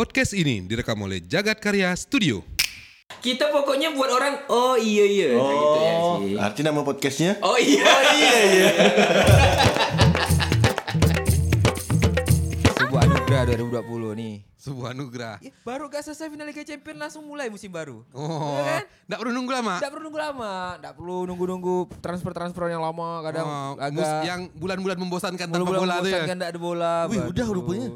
Podcast ini direkam oleh Jagat Karya Studio. Kita pokoknya buat orang oh iya iya Nah, gitu ya Oh, sih. arti nama podcastnya? Oh iya. Oh iya iya. Sebuah anugerah 2020 nih. Sebuah anugerah. Ya, baru gak selesai final Liga Champions langsung mulai musim baru. Oh, Ya kan? nggak perlu nunggu lama. Tidak perlu nunggu lama, tidak perlu nunggu-nunggu transfer-transfer yang lama, kadang Oh, agak yang bulan-bulan membosankan tanpa bulan-bulan bola tuh ya. membosankan tidak ada bola. Wih, baru. udah rupanya.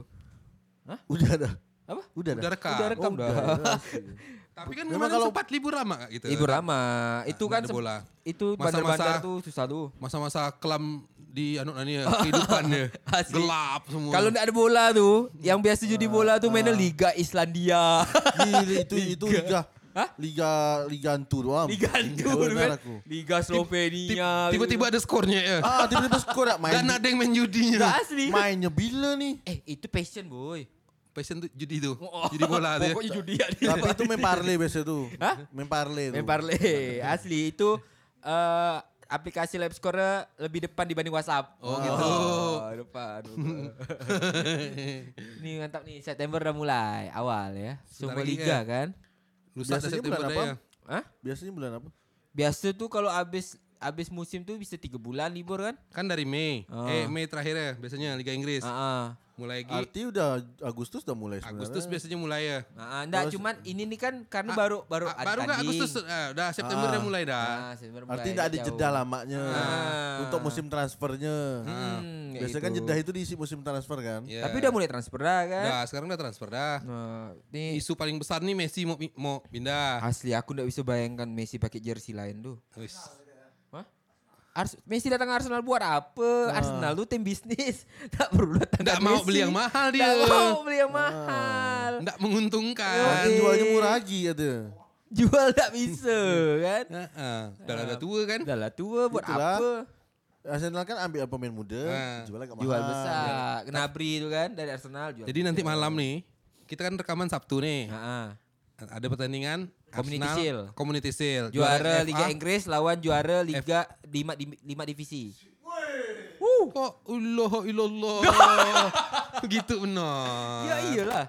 Udah ada. Apa? Udah Udah rekam. Udah rekam Oh, dah. udah. Tapi kan Memang kemarin kalau- sempat libur lama gitu. Libur lama. Itu kan bola. itu Masa-masa- bandar-bandar tuh susah tuh. Masa-masa kelam di anu nani ya, kehidupannya gelap semua. Kalau nggak ada bola tuh, yang biasa judi bola tuh mainnya Liga Islandia. Gila, itu itu liga. Hah? Liga Liga Antu doang. Liga Benar kan. aku. Liga Slovenia. tiba-tiba ada skornya ya. Ah, tiba-tiba skor ya main. Dan ada yang main judinya. Asli. Mainnya bila nih? Eh, itu passion, boy. Passion tuh judi tuh. Oh, Judi bola tuh. ya. Pokoknya judi ya dia. Tapi itu main biasa tuh. Hah? Main tuh. Main. Asli itu eh aplikasi live score lebih depan dibanding WhatsApp. Oh, gitu. depan. depan. nih mantap nih September udah mulai awal ya. Semua liga ya. kan. Lusa Biasanya September bulan apa? ya. Hah? Biasanya bulan apa? Biasa tuh kalau abis abis musim tuh bisa tiga bulan libur kan? Kan dari Mei. Ah. Eh Mei terakhir ya biasanya Liga Inggris. Ah, ah. Mulai lagi Arti udah Agustus udah mulai sebenarnya. Agustus biasanya mulai ya. Nah, enggak Terus- cuman ini nih kan karena Ah, baru baru Ah, baru nggak tanding. Agustus ah, udah September Ah. udah mulai dah. Ah, September mulai Arti tidak ada jauh. jeda lamanya Ah. untuk musim transfernya. Hmm, kayak Biasanya kan gitu. jeda itu diisi musim transfer kan. Ya. Tapi udah mulai transfer dah kan? Dah, sekarang udah transfer dah. Nah, nih Isu paling besar nih Messi mau mau pindah. asli aku nggak bisa bayangkan Messi pakai jersey lain tuh. Wis. Ars Messi datang ke Arsenal buat apa? Arsenal tuh tim bisnis. Tak perlu datang Nggak mau beli yang mahal dia. Nggak mau beli yang mahal. Nggak menguntungkan. Mungkin Eh. jualnya murah lagi ada. Jual tak bisa kan? Heeh. Udah ada tua kan. Udah lah tua buat Itulah. apa? Arsenal kan ambil pemain muda, Ah. jual agak mahal. Jual besar. Gnabry itu kan dari Arsenal jual. Jadi nanti malam nih kita kan rekaman Sabtu nih. Heeh. Ada pertandingan Community Arsenal, Shield. Community Shield. Juara FA. Liga Inggris lawan juara Liga lima, di- lima divisi. Kok Allah ilallah. Begitu benar. Ya iyalah.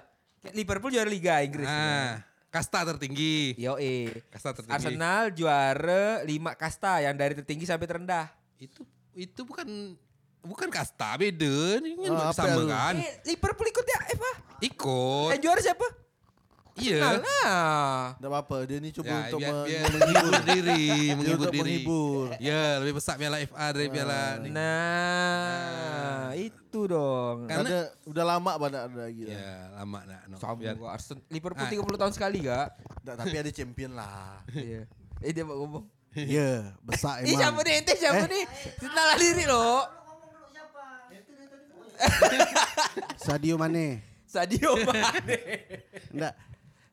Liverpool juara Liga Inggris. Ah, kasta tertinggi. Yo eh. Kasta tertinggi. Arsenal juara lima kasta yang dari tertinggi sampai terendah. Itu itu bukan bukan kasta beda ini kan apa sama kan. Eh, Liverpool ikut ya Eva? Ikut. Eh juara siapa? Iya. Nah. Tidak apa-apa, dia ini coba Ya, untuk biar, men- biar menghibur. diri, menghibur diri. menghibur. Ya, lebih besar piala FA dari piala Nah, itu dong. Karena- Ada udah lama banget ada lagi. Ya. Ya, lama nak. No. Sama Biar- gua Arsenal Liverpool Ah. 30 tahun sekali gak? Nggak, tapi ada champion lah. Iya. Eh dia mau ngomong. Iya, besar Ih emang. siapa nih? Ente siapa nih? Kenalan diri loh. Sadio Mane. Sadio Mane. Enggak.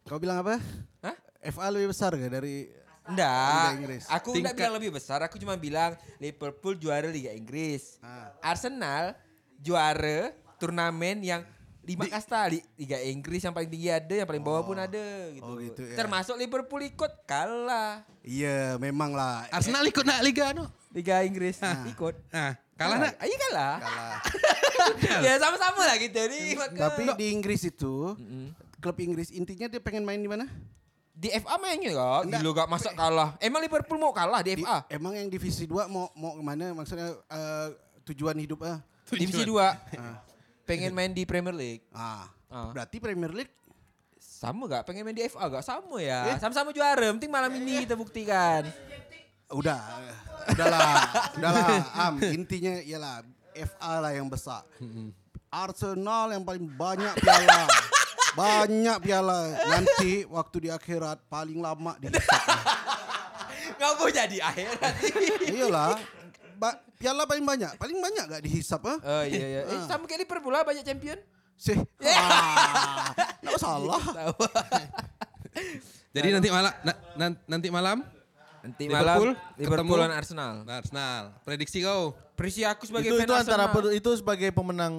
Kau bilang apa? Hah? FA lebih besar gak dari Liga Enggak, Inggris. aku enggak bilang lebih besar, aku cuma bilang Liverpool juara Liga Inggris. Ah. Arsenal juara turnamen yang lima kasta Li- Liga Inggris yang paling tinggi ada, yang paling bawah pun ada gitu. Oh, gitu ya. Termasuk Liverpool ikut kalah Iya, memang lah. Arsenal ikut nak liga no. Liga Inggris ikut. Nah, kalah nak. Iya kalah. Kalah. ya sama-sama lah gitu nih. Tapi di Inggris itu, klub Inggris intinya dia pengen main di mana? di FA mainnya gak? Enggak. Gila gak masa kalah. Emang Liverpool mau kalah di Di- FA? emang yang divisi 2 mau mau ke mana? Maksudnya eh, tujuan hidup ah? Divisi 2. Pengen main di Premier League. Ah. Ah. Berarti Premier League Sama gak? Pengen main di FA gak? Sama ya. Eh? Sama-sama juara. Penting malam ini kita buktikan. udah udahlah udahlah am intinya ialah FA lah yang besar Arsenal yang paling banyak piala banyak piala nanti waktu di akhirat paling lama di Gak mau jadi akhirat. iyalah ba- piala paling banyak paling banyak gak dihisap ah oh iya iya. Eh, sama kayak Liverpool lah banyak champion. sih ah, nggak salah. Jadi nanti malam nanti malam Nanti Liverpool malam Liverpool dan Arsenal. Arsenal. Prediksi kau. Presi aku sebagai itu fan itu antara Arsenal. itu sebagai pemenang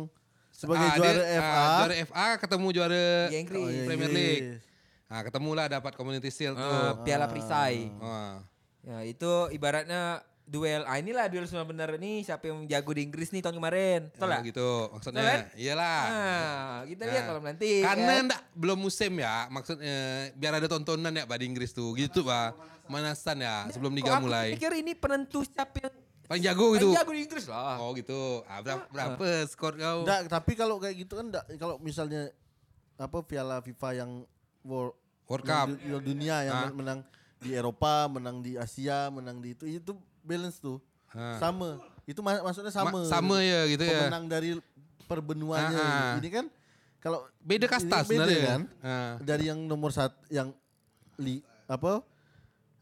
sebagai Ah, juara dia, FA. ah, juara FA ketemu juara Inggris. Oh, iya, Premier. League. Nah, ketemulah dapat Community Shield tuh. Ah, Piala Perisai. Ah. Ya, itu ibaratnya duel. Ah inilah duel semua benar nih siapa yang jago di Inggris nih tahun kemarin. Betul lah? gitu Betul kan? maksudnya. Iyalah. Nah, kita lihat Nah, malam nanti. Karena kan? ndak belum musim ya, maksudnya biar ada tontonan ya Pak di Inggris tuh. Gitu Pak. Manasan ya sebelum liga aku mulai. pikir ini penentu siapa yang Paling jago paling gitu. jago di Inggris lah. Oh gitu. Ah, berapa, berapa skor kau? Nggak, tapi kalau kayak gitu kan nggak, kalau misalnya apa Piala FIFA yang World, World Cup. yang dunia yang Ah. men- menang di Eropa, menang di Asia, menang di itu itu balance tuh. Ah. Sama. Itu ma- maksudnya sama. Ma- sama ya gitu ya. Pemenang dari perbenuanya. Ah, ah. Ini kan kalau Beda kasta sebenarnya kan. Ah. Dari yang nomor satu yang li, apa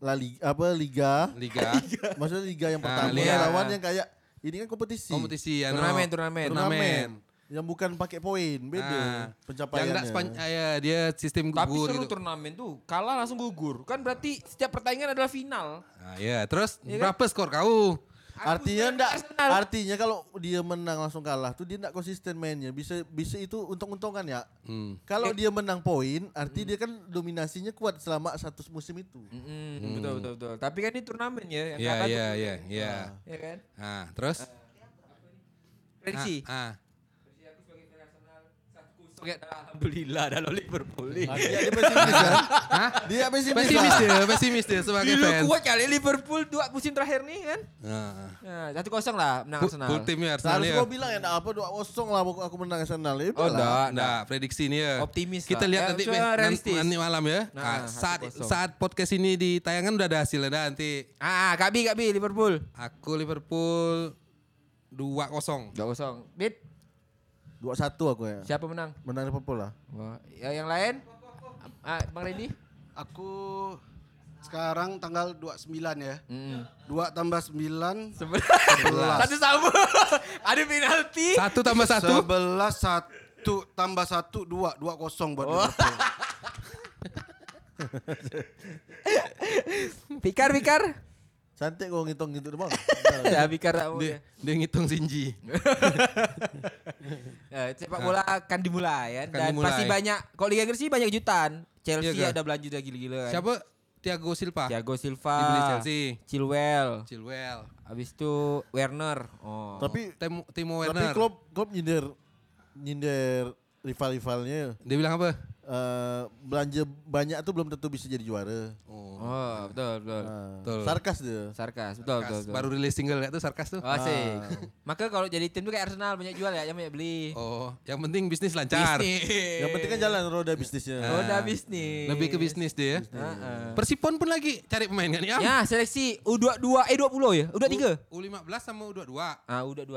La Liga, apa Liga, Liga. maksudnya Liga yang Ah, pertama Liga. lawan yang kayak ini kan kompetisi. Kompetisi ya. Turnamen, turnamen. Turnamen. Yang bukan pakai poin, beda Ah. pencapaiannya. Yang enggak Span- ah, ya, dia sistem Tapi gugur seru gitu. turnamen tuh, kalah langsung gugur. Kan berarti setiap pertandingan adalah final. Nah, ya, terus kan? berapa skor kau? Artinya enggak artinya kalau dia menang langsung kalah tuh dia enggak konsisten mainnya. Bisa bisa itu untung-untungan ya. Hmm. Kalau dia menang poin, arti dia kan dominasinya kuat selama satu musim itu. Mm-mm, Betul betul betul. Tapi kan ini turnamen ya. yang Iya, iya, tuh- iya, iya. Ya kan? Nah, terus? Prediksi. Ah, ah. Oke, alhamdulillah ada Liverpool nih. Artinya dia pesimis kan? Hah? Dia pesimis. Pesimis dia, pesimis dia sebagai Gila fans. kuat kali Liverpool dua musim terakhir nih kan. Nah, Nah, satu kosong lah menang Arsenal. full timnya Arsenal Seharusnya ya. gua bilang ya enggak apa 2-0 lah aku aku menang Arsenal. Ya, Oh, enggak, Nah, prediksi ini ya. Optimis Kita lihat Ya, nanti nanti, malam ya. Nah, Nah, saat 1-0. saat podcast ini ditayangkan udah ada hasilnya dah nanti. Ah, Kak Bi, Kak Bi, Liverpool. Aku Liverpool 2-0. Dua kosong. Bit, 2-1 aku ya. siapa menang? Menang Liverpool lah. Wah, ya, yang lain? Ah, Bang Randy? Aku sekarang tanggal 29 ya. Mm. 2 tambah 9 Sebelas. Satu sama. Ada penalti. Satu tambah satu. 11 1 tambah 1 2 2 kosong buat Oh. Liverpool. Pikar, pikar. Cantik kau ngitung gitu bang. ya, mau Dia, ya. dia ngitung Sinji. Ya, sepak bola akan dimulai kan. Akan Dan dimulai. pasti banyak. Kalau Liga Inggris sih banyak kejutan. Chelsea Iya, kan? ada belanja udah gila-gila kan. Siapa? Thiago Silva. Thiago Silva. Dibeli Chelsea. Chilwell. Chilwell. Habis itu Werner. Oh. Tapi Timo, Timo tapi Werner. Klopp Klopp nyindir nyindir rival-rivalnya. Dia bilang apa? Eh, belanja banyak tuh belum tentu bisa jadi juara. Oh. Oh, betul, betul. Nah, Betul. Sarkas dia. Sarkas, betul, betul, Sarkas. betul. Baru rilis single ya tuh Sarkas tuh. Oh, sih. Maka kalau jadi tim tuh kayak Arsenal banyak jual ya, yang banyak beli. Oh, yang penting bisnis lancar. Bisnis. Yang penting kan jalan roda bisnisnya. Oh, udah bisnis. Lebih ke bisnis dia. Heeh. Persipon pun lagi cari pemain kan ya? Ya, seleksi U22 eh 20 ya? U23. U15 sama U22. Ah, U22.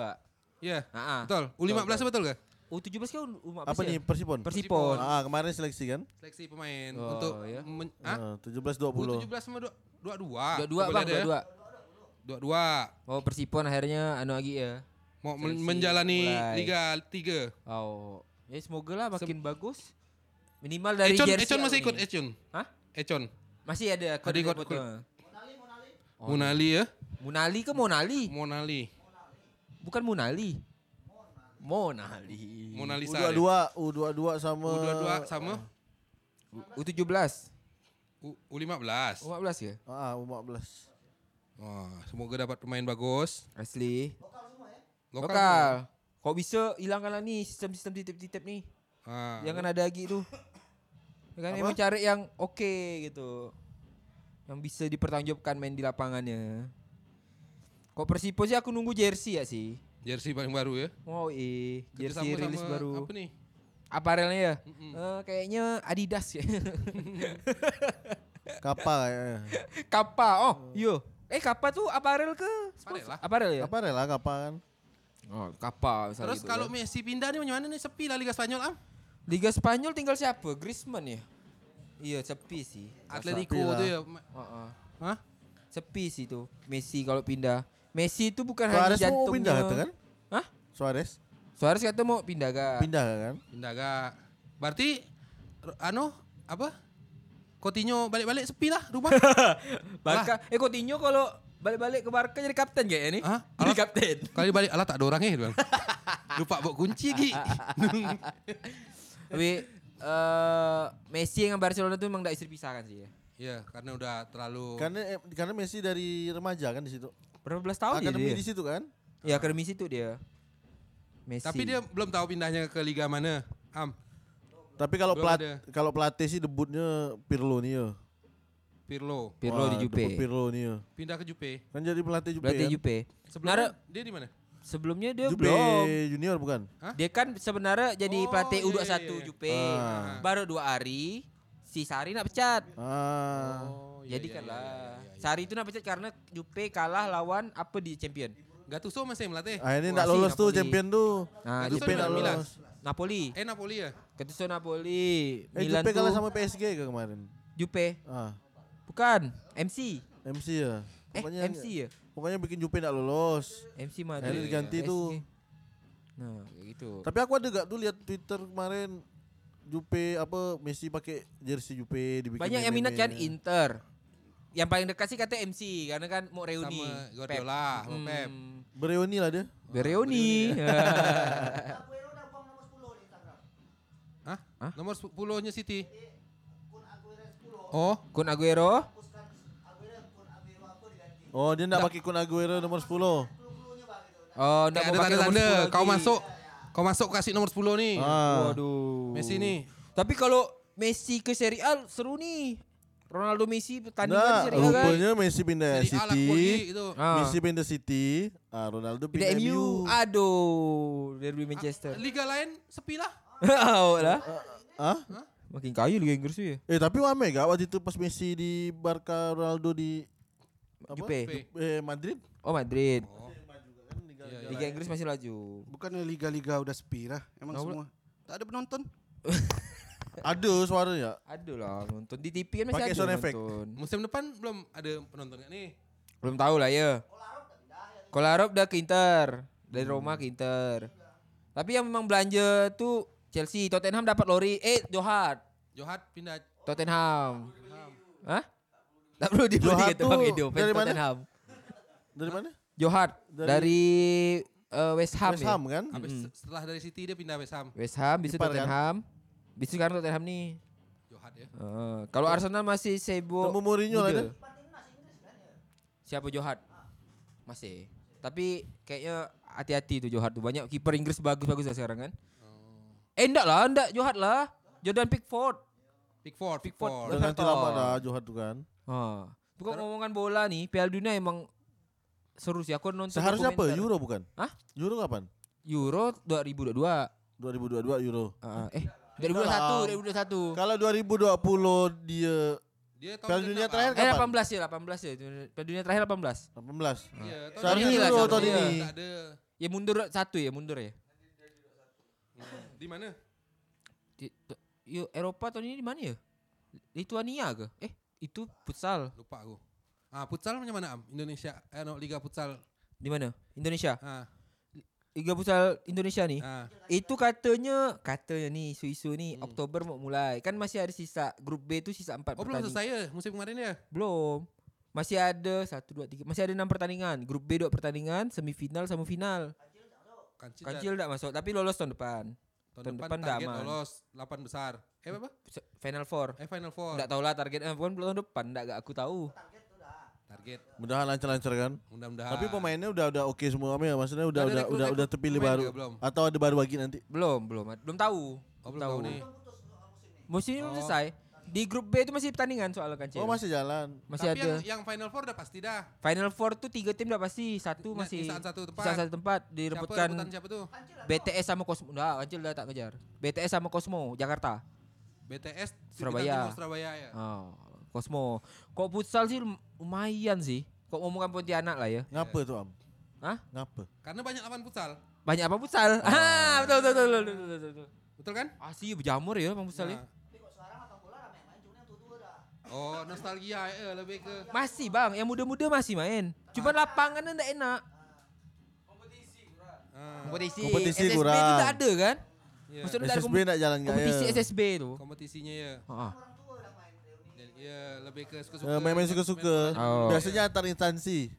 Iya. Heeh. Betul. U15 betul gak? U17 kan U15 Apa ya? nih Persipon? Persipon. Ah, kemarin seleksi kan? Seleksi pemain Oh, untuk ya. men- ah? Ah, 17 20. U17 sama du- 22. 22 Bang, 22. 22. Oh, Persipon akhirnya anu lagi ya. Mau men- Seleksi menjalani mulai. Liga 3. Oh, ya semoga lah makin bagus. Minimal dari Econ, jersey Econ masih apa ikut? Econ. Hah? Econ. Masih ada kode ikut- foto. Oh, Munali ya? Munali ke Monali? Monali. Bukan Munali. Monali. Mona Lisa. deh. U22, U22 sama U22 sama U17. U- U15. U15 ya? Ah, U14. Wah, semoga dapat pemain bagus. Asli. Lokal. Lokal. Kok bisa hilangkanlah nih sistem-sistem titip-titip nih. Ah, Jangan ada lagi tuh. Ya kan emang cari yang oke gitu. Yang bisa dipertanggungjawabkan main di lapangannya. Kok Persipo sih aku nunggu jersey ya sih. Jersey paling baru ya. Oh iya, jersey rilis sama baru. Apa nih? Aparelnya ya? Eh, kayaknya Adidas ya. Kapal kayaknya. Kappa. Oh, iya. Eh Kappa tuh aparel ke? Aparel lah. Aparel ya? Apa rela kapal kan? Oh, Kappa misalnya Terus gitu kalau kan. Messi pindah nih mana nih sepi lah Liga Spanyol am? Liga Spanyol tinggal siapa? Griezmann ya? Iya, sepi sih. Atletico lah. tuh ya. Heeh. Hah? Sepi sih tuh. Messi kalau pindah. Messi itu bukan Suarez hanya mau jantungnya. pindah kata kan? Hah? Suarez Suarez kata mau pindah gak? pindah kan? Pindah gak? Berarti anu apa? Coutinho balik-balik sepi lah rumah. Barca. Eh Coutinho kalau balik-balik ke Barca jadi kapten kayaknya nih. Hah? Jadi Alah. kapten. Kali balik alah tak ada orangnya gitu. Bang. Lupa bawa kunci Gi. Tapi eh Messi dengan Barcelona tuh emang gak bisa dipisahkan sih ya. Iya, karena udah terlalu Karena eh, karena Messi dari remaja kan di situ. Berapa belas tahun ya Akademi dia? di situ kan? Ya akademi situ dia. Messi. Tapi dia belum tahu pindahnya ke liga mana. Am, Tapi kalau Belum pelat ada. kalau pelatih sih debutnya Pirlo nih ya. Pirlo. Pirlo Wah, di Jupe. debut Pirlo nih ya. Pindah ke Jupe. Kan jadi pelatih Jupe. Berarti kan? Jupe. Sebelumnya Sebenarnya dia di mana? sebelumnya dia Jupe belum. junior bukan? Dia kan sebenarnya jadi Oh, pelatih iya, U21 iya, iya. Jupe. Ah. Baru dua hari si Sari nak pecat. Ah. Oh, iya, jadi iya, kan iya, lah. iya, iya. Sari itu nak pecat karena Jupe kalah lawan apa di champion. Gattuso masih melatih. Ah ini enggak si lolos tuh champion tuh. Nah, Gattuso Jupe enggak Milan. lolos. Napoli. Eh Napoli ya? Ketuso Napoli. Eh Milan Jupe kalah tuh sama PSG ke kemarin? Jupe. Ah, Bukan, MC. MC ya. Eh, MC ya? Pokoknya bikin Jupe enggak lolos. MC Akhirnya Madrid. diganti PSG. tuh. Nah, kayak gitu. Tapi aku ada gak tuh lihat Twitter kemarin Jupe apa Messi pakai jersey Jupe dibikin Banyak yang minat kan. Inter. Yang paling dekat sih katanya MC karena kan mau reuni. Sama Guardiola, sama Pep. Hmm, Bereuni lah dia. Bereuni. Hah? Hah? Nomor 10-nya City. Oh, Kun Aguero. Oh dia enggak pakai Kun Aguero nomor 10. Oh, enggak kayak mau ada pakai nomor tanda-tanda 10 kau masuk. Kau masuk kasih nomor 10 nih. Ah. Waduh. Messi nih. Tapi kalau Messi ke Serie A seru nih. Ronaldo Messi pertandingan Nah, Serie A kan. rupanya Messi pindah Seri A lah City. pergi itu. Ah. Messi pindah City, ah Ronaldo Pindah pindah, MU. Aduh, derby Manchester. Liga lain sepi lah. Oh lah. Ah? Makin kayu Liga Inggris ya. Eh tapi wame gak waktu itu pas Messi di Barca, Ronaldo di apa? Jupe. Eh Madrid. Oh Madrid. Oh. Liga Inggris masih laju. Bukannya liga-liga udah sepi lah. Emang Nggak semua. Tak ada penonton. Ada suara ya. Ada lah nonton di TV kan masih Pakai ada sound effect. Musim depan belum ada penonton nggak nih? Belum tahu lah ya. Kolarov udah ke Inter. Dari Roma ke Inter. Tapi yang memang belanja tuh Chelsea, Tottenham dapat Lori, eh Johad, Johat pindah Tottenham. Hah? Tak perlu dibeli kata Bang Edo, dari mana? Tottenham. Dari mana? Johad Dari- dari, eh, West Ham West ya. Ham kan? habis Mm-mm. setelah dari City dia pindah West Ham. West Ham, bisa Ipar kan? Tottenham. Bisa sekarang Tottenham nih. Johat ya. Heeh. kalau Arsenal masih Sebo. Temu Mourinho lah dia. Siapa Johad? Masih. Tapi kayaknya hati-hati tuh Johad tuh. Banyak kiper Inggris bagus-bagus lah sekarang kan. Eh enggak lah, enggak Johad lah. Jordan Pickford. Pickford, Pickford. Pickford. Everton. lama dah Johad tuh kan. Ha. Bukan ngomongan bola nih, Piala Dunia emang seru sih. Aku nonton Seharusnya apa? Euro bukan? Hah? Euro kapan? Euro 2022. 2022 Euro. Ah, eh Enggak lah. 2021, 2021. Kalau 2020 dia Dia tahun Piala Dunia terakhir. Eh kapan? 18 ya, 18 ya. Piala Dunia terakhir 18. 18. Iya, tahun Seharusnya ini lah, Euro tahun ini. Tak ada. Ya mundur satu ya, mundur ya. Di mana? Di, Eropa tahun ini di mana ya? Lituania ke? Eh, itu futsal. Lupa aku. Ah, futsal macam mana Am? Indonesia, eh no, Liga Futsal. Di mana? Indonesia. Ah, Liga futsal Indonesia nih. ah. Itu katanya katanya nih isu-isu nih Oktober mau mulai. Kan masih ada sisa grup B itu sisa 4 Oh, belum selesai ya musim kemarin ya? Belum. Masih ada 1 2 3. Masih ada 6 pertandingan. Grup B 2 pertandingan, semifinal sama final. Kancil, Kancil enggak masuk, tapi lolos tahun depan. tahun, tahun depan, depan target aman. lolos 8 besar. Eh apa? Final Four. Eh Final Four. Enggak tahu lah target eh, bukan tahun depan, enggak gak aku tahu. Target. Mudahan lancar-lancar kan. Mudah-mudahan. Tapi pemainnya udah udah oke semua ya. Maksudnya udah udah udah udah terpilih baru. belum? Atau ada baru lagi nanti. Belum, belum. Belum tahu. Oh, belum tahu nih. Musim ini belum Oh. selesai. Di grup B itu masih pertandingan soal Kancil. Oh masih jalan. masih Tapi ada. yang, yang Final Four udah pasti dah. Final Four tuh tiga tim udah pasti. Satu Nah, masih sisaan satu tempat. sisaan satu tempat Siapa direbutkan rebutan siapa tuh? BTS sama Cosmo. Nah, Kancil udah tak kejar. BTS sama Cosmo Jakarta. BTS Surabaya. Surabaya ya. Oh, Cosmo. Kok futsal sih lum- lumayan sih. Kok ngomongkan Pontianak lah ya. Ngapa tuh Am? Hah? Ngapa? Karena banyak lawan futsal. Banyak apa futsal? Ah, betul betul betul betul betul. betul. Betul kan? Ah sih berjamur ya bang futsal ya. Nah. Oh, nostalgia ya lebih ke Masih bang, yang muda-muda masih main. Cuma lapangannya enggak enak. ah, Kompetisi, Kompetisi SSB kurang. itu tak ada kan? iya, Maksudnya SSB nak jalan kompetisi ya? SSB itu. kompetisinya ya. Ah. Dan, ya lebih ke suka-suka. Eh, Main-main suka-suka. Oh. Biasanya antar instansi.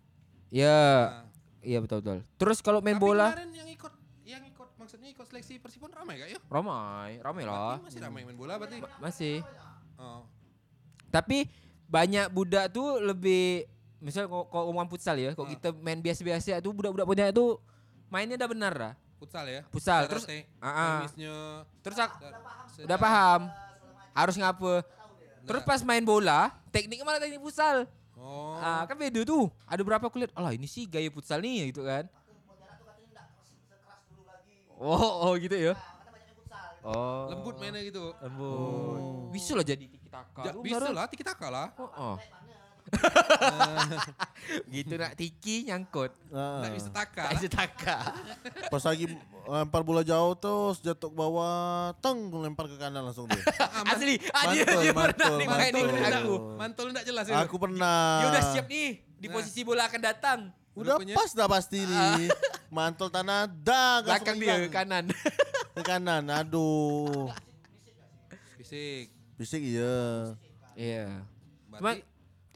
Ya, Nah. iya betul betul. Terus kalau main Tapi bola, kemarin yang ikut yang ikut maksudnya ikut seleksi Persipon ramai gak ya? ramai, ramai lah. Berarti Masih ramai main bola berarti. Masih. Oh. Tapi banyak budak tuh lebih misal kalau kalau omongan futsal ya, kalau Ah. kita main biasa-biasa tuh budak-budak punya tuh mainnya udah benar lah. Futsal ya. Futsal, terus- te- ah, ah. teknisnya, Terus ak- dar- udah paham harus ngapa. Terus pas main bola, tekniknya malah teknik futsal. Oh. Ah, kan beda tuh. Ada berapa kulihat, alah ini sih gaya futsal nih gitu kan. Oh, oh gitu ya. Oh. Lembut mainnya gitu. Lembut. Bisa lah jadi tiki taka. Ja, bisa lah, tiki taka lah. Oh, oh. gitu nak tiki nyangkut. Ah. Nggak bisa taka. Tak bisa taka. Pas lagi lempar bola jauh terus jatuh ke bawah, teng lempar ke kanan langsung dia. Asli, ah, dia, Mantul, pernah mantul, mantul. dengan aku. Mantul enggak jelas ya. Aku pernah. Dia udah siap nih di Nah. posisi bola akan datang. Udah Rupanya- pas dah pasti nih. Mantul tanah, dah Belakang dia hilang. kanan. ke kanan. Aduh. Fisik. Bisik iya. Iya. Berarti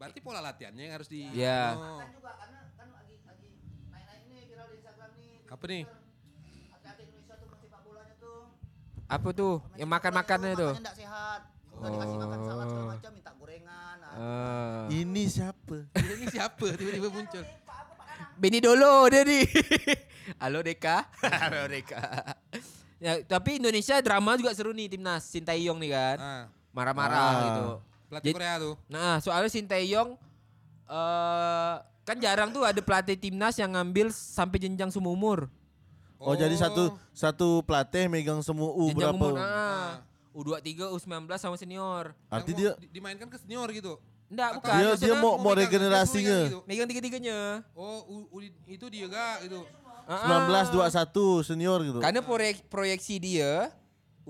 berarti pola latihannya yang harus di Iya. Oh. Apa nih? Apa tuh? Yang makan-makannya tuh. Enggak sehat. Bukan dikasih makan salad segala macam, minta gorengan. Ah. Ini siapa? Ini siapa tiba-tiba muncul? Beni dulu dia nih. Halo Deka. Halo Deka. ya, tapi Indonesia drama juga seru nih timnas Sintayong nih kan. Ah, Marah-marah Ah. gitu. Pelatih Jadi- Korea tuh. Nah, soalnya Sintayong eh kan jarang tuh ada pelatih timnas yang ngambil sampai jenjang semua umur. Oh, jadi satu satu pelatih megang semua U jenjang berapa? umur. Nah, U23, U19 sama senior. Arti Yang dia dimainkan ke senior gitu. Enggak, bukan. dia dia mau mau regenerasinya. megang gitu. megang tiga-tiganya. Oh, u- u- itu dia gak gitu. Ah, 19 21 senior gitu. Karena proyek, proyeksi dia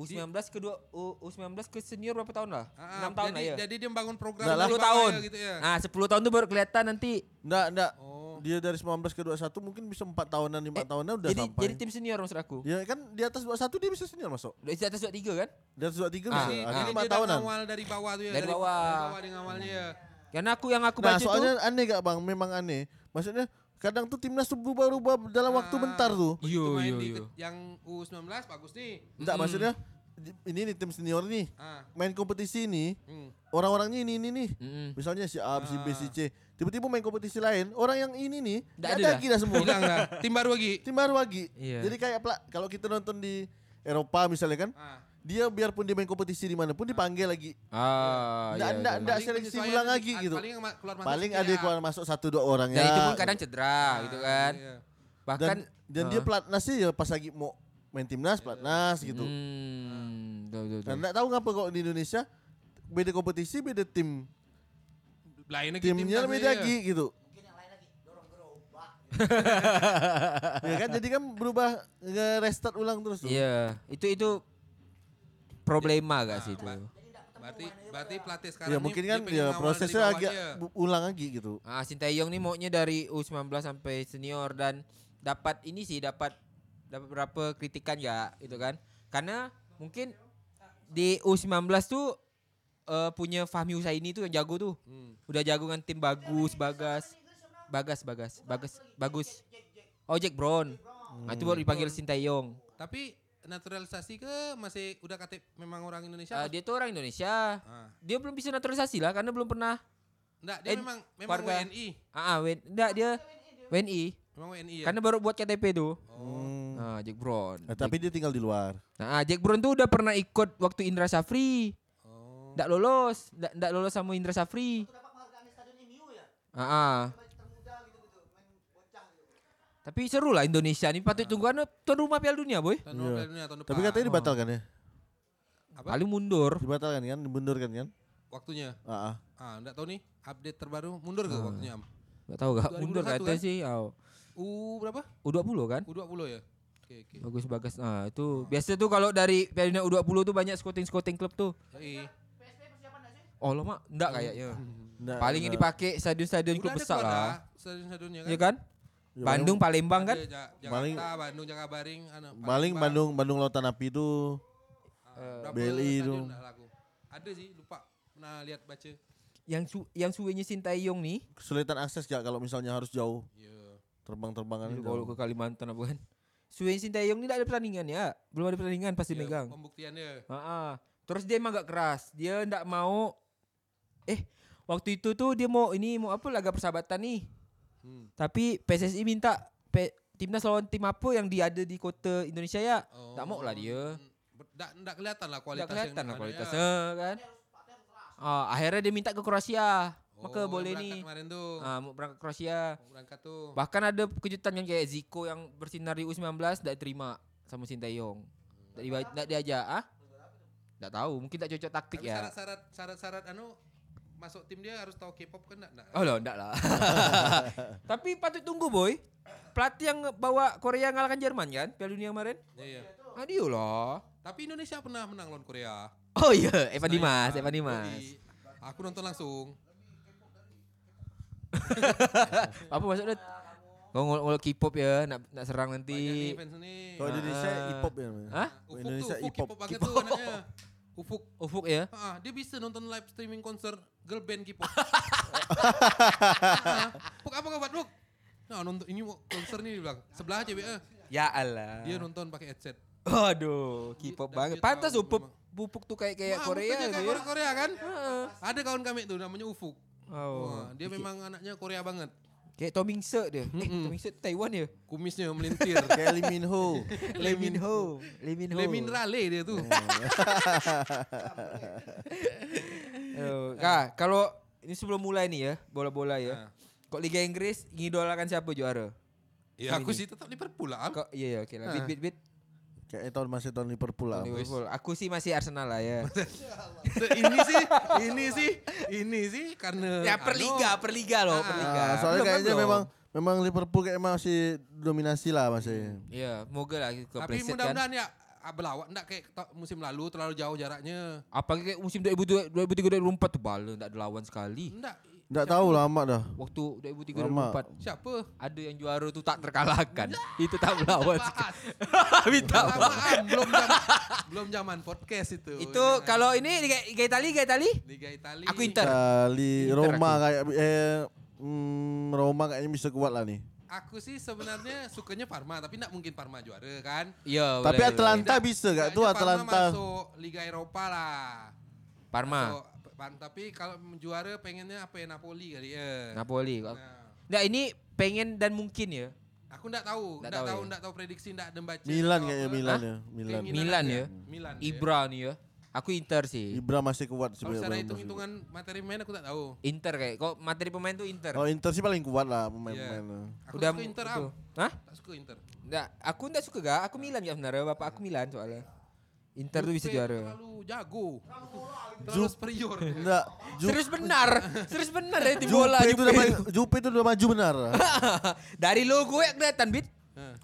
U19 ke dua U, U19 ke senior berapa tahun lah? Ah, 6 tahun jadi, lah ya. Jadi dia membangun program dari 10 bawah tahun. ya gitu ya. Nah, 10 tahun tuh baru kelihatan nanti. Enggak, enggak. Oh. Dia dari 19 ke 21 mungkin bisa 4 tahunan, 5 Eh, tahunan udah jadi sampai. jadi tim senior maksud aku. Ya kan di atas 21 dia bisa senior masuk. Di atas 23 kan? Di atas 23 Ah. bisa. Artinya jadi 5 dia udah tahunan. ngawal dari bawah tuh ya. Dari bawah. Dari bawah dia ngawalnya ya. Karena aku yang aku Nah, baca soalnya tuh aneh gak Bang? Memang aneh. Maksudnya kadang tuh timnas tuh berubah-ubah dalam waktu Ah, bentar tuh. Iya, main iya, di ke- Yang U19 bagus nih. Enggak maksudnya di- ini nih tim senior nih. Ah. Main kompetisi ini Hmm. orang-orangnya ini ini nih. Mm-mm. Misalnya si A, si B, si Ah. C. Tiba-tiba main kompetisi lain, orang yang ini nih Nggak nggak ada lagi dah semua. Hilang dah. Tim baru lagi. Tim baru lagi. Iya. Jadi kayak kalau kita nonton di Eropa misalnya kan, Ah. Dia biarpun dia main kompetisi di mana pun dipanggil lagi. Ah, Nggak- iya, nggak- iya. nggak seleksi ulang di- lagi gitu. Paling keluar masuk Paling ada keluar masuk satu dua orang Dan ya. itu pun kadang cedera gitu kan. Iya. Bahkan dan dan dia Ah. pelatnas sih ya pas lagi mau main timnas pelatnas gitu. Hmm, tuh, tuh, tuh. Dan enggak tahu ngapa kok di Indonesia beda kompetisi beda tim. Lainnya Timnya timnas beda aja. lagi gitu. Mungkin yang lain lagi dorong gerobak. ya kan jadi kan berubah nge-restart ulang terus tuh. Iya, itu itu problema gak sih itu? Berarti berarti pelatih sekarang Ya ini mungkin kan ya prosesnya agak ulang lagi gitu. Ah, Sintayong nih maunya dari U19 sampai senior dan dapat ini sih dapat dapat berapa kritikan ya itu kan. Karena mungkin di U19 tuh eh, punya Fahmi Husaini tuh yang jago tuh. Hmm. Udah jago kan tim bagus, bagas. Bagas, bagas, bagas, bagus. Oh Jack Brown. Nah, itu baru dipanggil Sintayong. Tapi naturalisasi ke masih udah KTP memang orang Indonesia? Ah, apa? dia tuh orang Indonesia. Ah. Dia belum bisa naturalisasi lah karena belum pernah. Enggak, dia Eh, memang memang warga- WNI. Ah, ah wen, enggak dia WNI. Memang WNI ya. Karena baru buat KTP tuh. oh. Hmm. Ah, Jack Brown. Nah, tapi dia tinggal di luar. Nah, Jack Brown tuh udah pernah ikut waktu Indra Safri. Oh. Nggak lolos, nggak, nggak lolos sama Indra Safri. Dapat penghargaan di stadion MU ya. Ah, ah. Termuda gitu-gitu, main bocah gitu. Tapi seru lah Indonesia nih patut tunggu kan tuan rumah Piala Dunia, boy. Tahun Iya. Piala Dunia tahun depan. Tapi katanya dibatalkan ya. Apa? Paling mundur. Dibatalkan kan, dimundurkan kan? waktunya. Ah, ah. Ah, enggak tahu nih update terbaru mundur ke Ah. waktunya. Am? Nggak tahu gak 2021 mundur katanya kan? sih. Oh. U berapa? U20 kan? U20 ya? Oke, oke. Bagus bagus. Ah, itu biasa tuh kalau dari Piala Dunia U20 tuh banyak scouting-scouting klub tuh. Yoi. Oh, lo mah enggak kayaknya. Nggak- Paling yang dipakai stadion-stadion klub besar lah. Stadion-stadionnya kan. Iya kan? Ya, Bandung, Palembang kan? Ja- Jakarta, Paling- Bandung, Jakabaring, anu, Palembang. Bandung Bandung Lautan Api itu Ah, berapa BLI stadion itu. Ada sih, lupa. Pernah lihat baca. Yang su yang suwenya Sintayong nih, kesulitan akses gak kalau misalnya harus jauh Iya. terbang-terbangan kalau ke Kalimantan apa kan? Suwen Sintayong ini tidak ada pertandingan ya, belum ada pertandingan pasti Iya, megang. Pembuktiannya. Ah, ah. Terus dia emang gak keras, dia ndak mau. Eh, waktu itu tuh dia mau ini mau apa laga persahabatan nih. Hmm. Tapi PSSI minta P, timnas lawan tim apa yang dia ada di kota Indonesia ya. Tak mau lah dia. Tak tak kelihatan lah Tak kualitas kelihatan yang lah mana kualitasnya ya. kan. Ah, akhirnya dia minta ke Kroasia. Maka Oh, boleh. Kemarin tuh. Ah, mau berangkat ke Kroasia. Mau berangkat tuh. Bahkan ada kejutan yang kayak Zico yang bersinar di U19 tak terima sama Sintayong. Tak, diba- tak diajak ah? Tak tahu, mungkin tak cocok taktik Tapi ya. syarat-syarat syarat-syarat anu masuk tim dia harus tahu K-pop kan enggak? Oh loh, enggak lah. Tapi patut tunggu boy. Pelatih yang bawa Korea ngalahkan Jerman kan Piala Dunia kemarin? Iya, iya. Dia lah. Tapi Indonesia pernah menang lawan Korea. Oh iya, Evan Dimas. Evan Dimas. Aku nonton langsung. Apa maksudnya? Kau ngol K-pop ya, nak nak serang nanti. Kalau Indonesia Ah. hip hop ya. Hah? Indonesia hip hop. K-pop banget tuh anaknya. Ufuk. Ufuk ya. Ah, dia bisa nonton live streaming konser girl band K-pop. Ah, Puk apa kabar, Puk? Nah, nonton ini konser nih bilang. Sebelah aja, BA. Ya Allah. Dia nonton pakai headset. Aduh, K-pop banget. Pantas memang. pupuk tuh kayak kayak Wah, Korea gitu kayak ya. orang Korea kan? Heeh. Ada kawan kami tuh namanya Ufuk. Oh. Wah, dia memang anaknya Korea banget. Kayak Tom Mingse dia. Eh, Mm-mm. Tom Taiwan ya? Kumisnya melintir. Kayak Lee Min Ho. Lee Min Ho. Lee Min Ho. Le Minerale dia tuh. Oh, Kak, kalau ini sebelum mulai nih ya, bola-bola ya. Nah. Kok Liga Inggris ngidolakan siapa juara? Ya aku sih tetap Liverpool lah. Kok iya ya, oke lah. Ah. Bit bit bit. Kayak tahun masih tahun Liverpool lah. Liverpool. Aku sih masih Arsenal lah ya. ini sih, ini sih, ini sih karena ya per anu, liga, per liga loh, per Ah, liga. Ah, soalnya Belum kan, kayaknya belum? memang memang Liverpool kayak masih dominasi lah masih. Iya, moga lah Tapi kan. mudah-mudahan ya ah, berlawan enggak kayak musim lalu terlalu jauh jaraknya. Apalagi kayak musim 2003 2003 2004 tuh bala enggak ada lawan sekali. Enggak. Enggak tahu lama dah. Waktu 2003 Lama. 2004 Siapa? ada yang juara tuh tak terkalahkan. Itu tak melawan. Minta maaf. Belum zaman belum zaman podcast itu. Itu Jangan. kalau ini Liga, Liga Itali, Liga Itali, Liga Italia. aku Inter. Inter Roma aku. kayak eh hmm, Roma kayaknya bisa kuat lah nih. Aku sih sebenarnya sukanya Parma, tapi enggak mungkin Parma juara kan. Iya, Tapi boleh, Atalanta Tidak- bisa gak tuh Parma Atalanta? masuk Liga Eropa lah. Parma, Masuk, Pan- tapi kalau juara pengennya apa ya Napoli kali ya. Napoli. Nah, Nah, ini pengen dan mungkin ya. aku enggak tahu, Nggak enggak tahu tahu, ya? enggak tahu prediksi, enggak ada baca. Milan kayaknya. Milan ya, Milan. Milan aja. ya? Milan. ya. Ibra nih ya. Aku Inter sih. Ibra masih kuat Kalau secara sebenarnya. hitung-hitungan materi main aku tak tahu. Inter kayak kok materi pemain tuh Inter. Oh Inter sih paling kuat lah pemain-pemain. Aku Udah suka Inter, itu. Am. Hah? Tak suka Inter. Nggak, aku enggak suka gak? Aku Milan ya sebenarnya. Bapak aku Milan soalnya. Inter tuh bisa juara. Terlalu jago. Terlalu superior. Enggak, Serius benar. Serius benar ya di Jupe bola itu udah ma- Jupe itu udah maju benar. Dari logo ya kelihatan, Bit.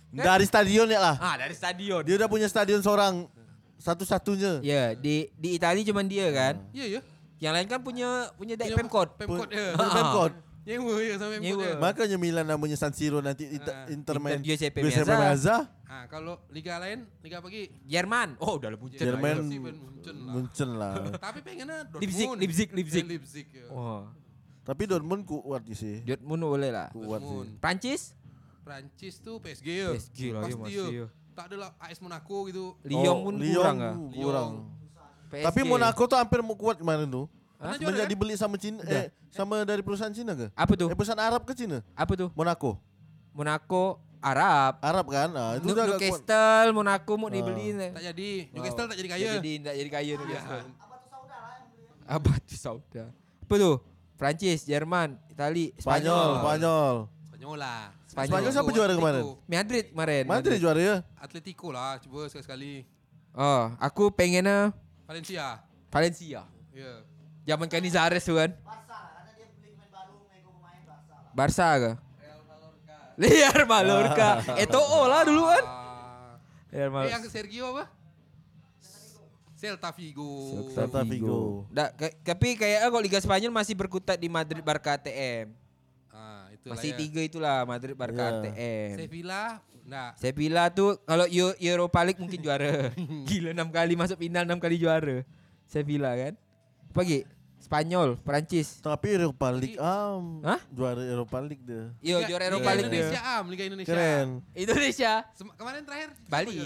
Dari stadion ya lah. Ah, dari stadion. Dia udah punya stadion seorang satu-satunya. Ya, di di Italia cuman dia kan. Iya ya. Yang lain kan punya punya dari Pemkot. Pemkot ya. Pemkot. Nyewa ya Pemkot Nyewa. ya. Makanya Milan namanya San Siro nanti Inter, Ah. Inter main Inter Giuseppe Giuseppe Meazza. Meazza. Ah, kalau liga lain, liga apa lagi? Jerman. Oh, udah lah punya. Jerman Munchen lah. Munchen lah. Tapi pengennya Dortmund. Leipzig, Leipzig, Leipzig. Eh, Leipzig ya. Oh. Tapi Dortmund kuat sih. Dortmund boleh lah. Kuat sih. Prancis? Prancis tuh PSG ya. PSG lah, ya, Pasti ya. Tak ada lah AS Monaco gitu. Lyon Oh, pun kurang ah. kurang. Tapi Monaco tuh hampir mau kuat kemarin tuh. Juara Semenjak kan? dibeli sama Cina eh sama dari perusahaan Cina ke? Apa tuh? Eh perusahaan Arab ke Cina? Apa tuh? Monaco. Monaco Arab. Arab kan? Ah, itu kuat. Newcastle, Monaco mau dibeli. Tak jadi. Newcastle tak jadi kaya. Jadi nggak jadi kaya Iya. Newcastle. Apa tuh Sauda? Apa tuh? Prancis, Jerman, Itali, Spanyol, Spanyol. Spanyol. Lah. Spanyol. Spanyol siapa juara kemarin? Madrid kemarin. Madrid juara ya? Atletico lah. Coba sekali-sekali. Oh, aku pengennya Valencia. Valencia. Ya. Zaman Canizares tuh kan. Barca lah, karena dia beli pemain baru, nego pemain Barca lah. Barca ke? Real Mallorca. Eto'o lah dulu kan. Ah. Real Eh, Mallorca. yang Sergio apa? Celta Vigo. Celta Vigo. Ka- tapi kayaknya kalau Liga Spanyol masih berkutat di Madrid Barca ATM. Ah, itu Masih ya. tiga itulah Madrid Barca Iya. ATM. Sevilla, nah. Sevilla tuh kalau Eu- Europa League mungkin juara. Gila 6 kali masuk final 6 kali juara. Sevilla kan. Apa lagi? Spanyol, Perancis. Tapi Europa League am. Hah? Juara Europa League dia. Yo Liga- juara Liga Europa League Indonesia dia. Am, Liga Indonesia. Keren. Indonesia. Sem- kemarin terakhir Bali.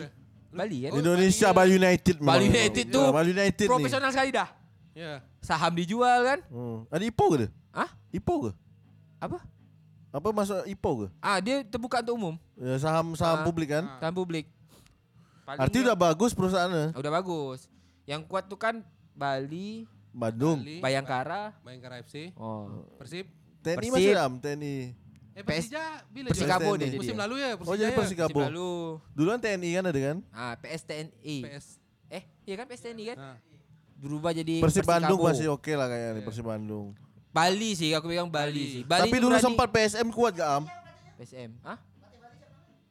Bali kan. Oh, Indonesia Bali. Bali United. Bali. United Ya, tuh Bali United nih. Profesional sekali dah. Ya. Saham dijual kan? Hmm. Ada IPO ke dia? Hah? IPO ke? Apa? Apa masuk IPO ke? Ah, dia terbuka untuk umum. Ya, saham saham Ah. publik kan? Saham publik. Paling Arti dia- udah bagus perusahaannya. udah bagus. Yang kuat tuh kan Bali, Bandung. Bali, Bayangkara. Bayangkara FC, Oh. Persib. TNI Persib. masih dalam TNI. Eh PS Persija bila Persikabo dia, Musim lalu ya Oh jadi Persija ya? Musim Persikabo. lalu. Dulu kan TNI kan ada kan? Ah, PSTNI. PS. Eh, iya kan PSTNI kan? Nah. Berubah jadi Persib Bandung masih oke lah kayaknya Persib Bandung. Bali sih, aku pegang Bali, Bali. sih. Bali Tapi dulu sempat PSM kuat gak Am? PSM. Hah?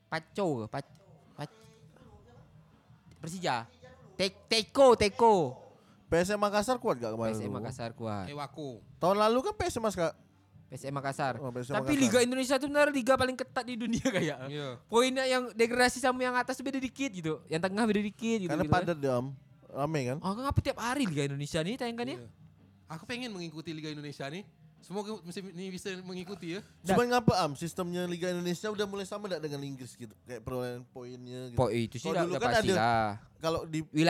Paco ke? Pac Persija. Te Teko, Teko. PSM Makassar kuat gak kemarin? PSM? Makassar kuat. Ewako. Tahun lalu kan PSM Makassar. PSM Makassar. Oh, PSM Tapi Makassar. Liga Indonesia tuh benar liga paling ketat di dunia kayak. Iya. Poinnya yang degradasi sama yang atas beda dikit gitu. Yang tengah beda dikit gitu. Karena gitu kan. padat Am. Rame kan? Oh, ngapa tiap hari Liga Indonesia nih tayangkannya? Iya. Aku pengen mengikuti Liga Indonesia nih. Semoga musim ini bisa mengikuti ya. Cuma ngapa Am? Sistemnya Liga Indonesia udah mulai sama gak dengan Inggris gitu? Kayak perolehan poinnya gitu. Po itu sih udah kan pasti ada- lah. Kalau di dulu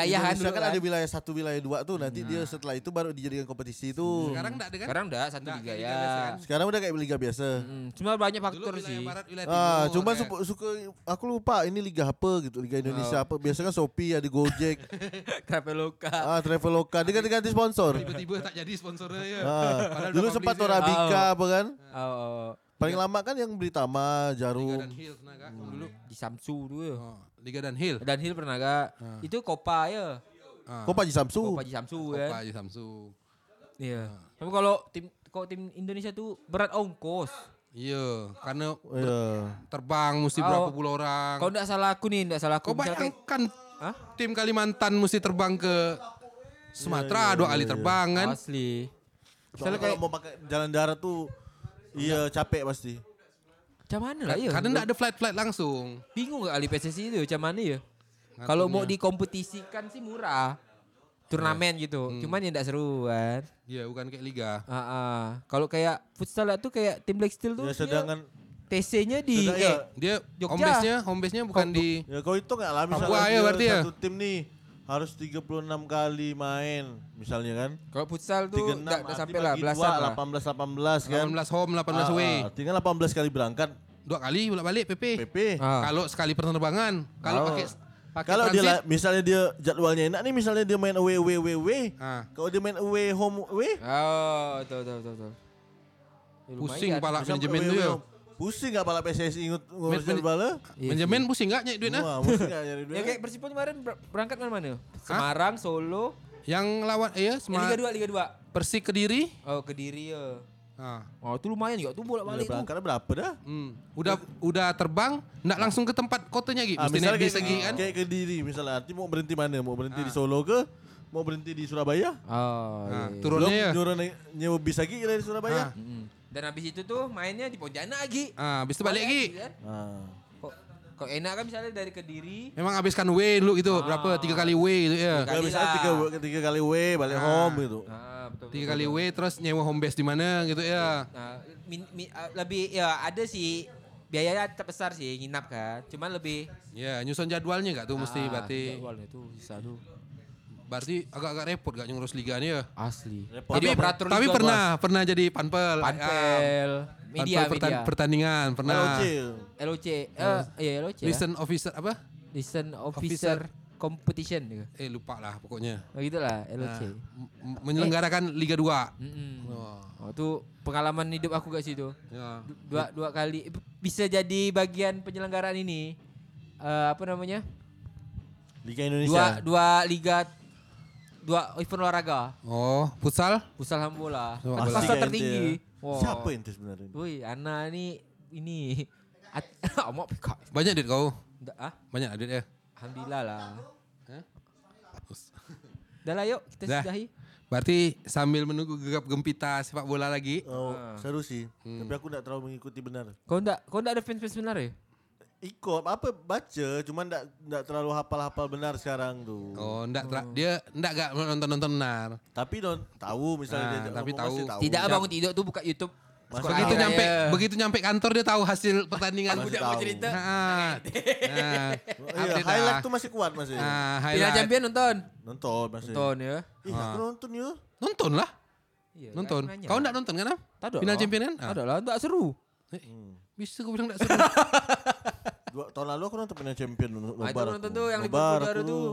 kan kan. ada wilayah satu, wilayah dua tuh. Nanti dia setelah itu baru dijadikan kompetisi itu. Sekarang enggak ada kan? Sekarang udah satu liga ya. Kan? Sekarang udah kayak liga biasa. Hmm, cuma banyak Dulu faktor wilayah sih. barat, wilayah Ah, timur. cuma kayak- suka, suka aku lupa ini liga apa gitu, Liga Indonesia Oh. apa. Biasa kan Shopee ada Gojek, Traveloka. ah Traveloka, dia ganti-ganti sponsor. tiba-tiba tak jadi sponsornya ya. Ah, Padahal dulu sempat. Torabika apa kan? Oh, oh, oh. Paling lama kan yang Britama, Jarum. kak dulu. di Samsu dulu ya. Oh, Liga dan Hill. Dan Hill pernah gak? Itu Copa ya. Ah, Kok Paji Samsu? Copa di Samsu Copa kan. aja Samsu. Iya. Tapi kalau tim kalau tim Indonesia tuh berat ongkos. Iya, karena Iya. terbang mesti Oh. berapa puluh orang. Kalau enggak salah aku nih, enggak salah aku. Kau bayangkan Hah? tim Kalimantan mesti terbang ke Sumatera dua kali terbang kan. Asli. Soalnya kalau mau pakai jalan darat tuh iya capek pasti. Macam mana lah ya? Karena enggak ada flight-flight langsung. Bingung gak ahli PSSI itu macam mana ya? Kalau mau dikompetisikan sih murah. Turnamen gitu. Hmm. Cuman ya enggak seru kan. Iya, bukan kayak liga. Ah, ah. Kalau kayak futsal tuh kayak tim Black Steel tuh Ya sedangkan TC-nya di Sedang- eh, ya. Dia Jogja. home base-nya, home base-nya bukan di ya kau itu nggak lah misalnya Papua ya berarti ya? satu tim nih harus 36 kali main misalnya kan. kalau futsal tuh 36 enggak sampai lah belasan lah. 18 18 kan. 18 home, 18 Ah, away. ah, tinggal 18 kali berangkat Dua kali bolak-balik PP. PP. Ah. Kalau sekali penerbangan, kalau Oh. pakai Kalau dia misalnya dia jadwalnya enak nih misalnya dia main away away away away. ah, Kalau dia main away home away Oh, betul betul betul. betul. Ya, pusing pala manajemen tuh ya. Pusing gak pala PSSI ngurus ngurus Men- men- jadwalnya? Iya pusing enggak nyari duit nah? Wah, pusing gak nyari duit? Ya kayak Persipura kemarin ber- berangkat mana mana? Semarang, Solo, Yang lawan iya eh, sama Liga 2, Liga 2. Persik Kediri. Oh, Kediri ya. Ah. Oh, itu lumayan juga tuh bolak-balik tuh. berangkatnya berapa dah? Hmm. Udah udah terbang, enggak langsung ke tempat kotanya gitu. Ah, misalnya kayak, lagi kan. kayak ke diri misalnya arti mau berhenti mana? Mau berhenti di Solo ke? Mau berhenti di Surabaya? Oh, Nah, iya. turunnya ya. naik nyewa bis lagi dari Surabaya? Ah. Dan habis itu tuh mainnya di Pontianak lagi. Ah, habis itu balik lagi. kan? Ah. Kok kok enak kan misalnya dari Kediri. Memang habiskan W dulu gitu, berapa? Tiga kali W gitu ya. Kali Ya, misalnya tiga, tiga kali W balik Ah. home gitu. Nah, betul. Tiga betul, kali betul. W terus nyewa home base di mana gitu ya. Nah, min- mi- ah, lebih ya ada sih biayanya tetap besar sih nginap kan. Cuman lebih Ya, nyusun jadwalnya enggak tuh mesti Ah, berarti. jadwalnya tuh bisa tuh. Berarti agak-agak repot gak ngurus liga nih ya. Asli. Repot. Tapi operator tapi liga, pernah pernah jadi panpel. Panpel, Ah, media, panpel media. pertandingan pernah. LOC. LOC, eh iya LOC. ya. Listen officer apa? Listen Officer. officer competition gitu. Eh lupa lah pokoknya. Oh, gitu lah LOC. Nah, menyelenggarakan Liga 2. Mm-mm. Oh, Oh, itu pengalaman hidup aku gak sih itu. ya. Du- Dua dua kali bisa jadi bagian penyelenggaraan ini. Eh, apa namanya? Liga Dua Indonesia. dua liga dua event olahraga. Oh, futsal? Futsal sama bola. Ente tertinggi. Wow. Siapa ente sebenarnya? Woi, Ana ini ini Mau pika. Banyak duit kau? Nggak, ah, Banyak duit ya? alhamdulillah lah. Hah? Dah lah yuk kita Dah. sudahi. Berarti sambil menunggu gegap gempita sepak bola lagi. Oh, Ah. seru sih. Hmm. Tapi aku enggak terlalu mengikuti benar. Kau enggak kau enggak ada fans-fans benar ya? Ikut apa baca, cuman enggak enggak terlalu hafal-hafal benar sekarang tuh. Oh, enggak tra- dia enggak gak nonton-nonton benar. Tapi don tahu misalnya Ah, dia tapi tahu. tahu. Tidak bangun tidur tuh buka YouTube Skor Begitu akhir nyampe begitu nyampe kantor dia tahu hasil pertandingan. Masih Udah mau cerita. Nah, nah, Iya, highlight dah. tuh masih kuat masih. Nah, highlight. champion nonton. Nonton masih. Nonton ya. Ih, aku nonton ya. Nonton lah. Iya, Nonton. aku. Kau enggak nonton kan, ada Final champion kan? Ah. Ada lah, tak seru. Eh, Bisa kau bilang enggak seru. Dua tahun lalu aku nonton Final Champion no- Ah, itu nobar nonton aku. tuh yang Nobar Liverpool juara aku. tuh.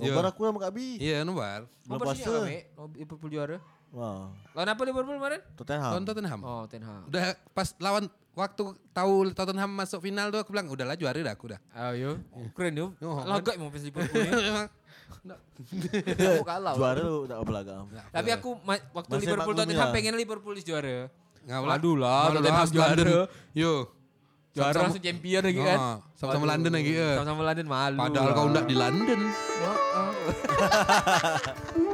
Nobar Iya. aku sama Kak Bi. Iya, nobar. Rame. Oh, Liverpool juara. Wah, Lawan apa Liverpool kemarin? Tottenham. Lawan Tottenham. Oh, Ten Hag. Udah pas lawan waktu tahu Tottenham masuk final tuh aku bilang udahlah juara dah aku dah. Ah, yo. Keren yo. Oh, Lagak mau fans Liverpool ya. Memang Aku kalah. Juara lu udah belakang. Tapi aku ma- waktu Masih Liverpool Tottenham ya. pengen Liverpool juara. Ngawal. Aduh lah, Tottenham lah, juara. Yo. Juara Sama-sama- langsung champion lagi kan. Oh, sama-sama London lagi, ya. Sama-sama London malu. Padahal kau enggak di London. Oh, oh.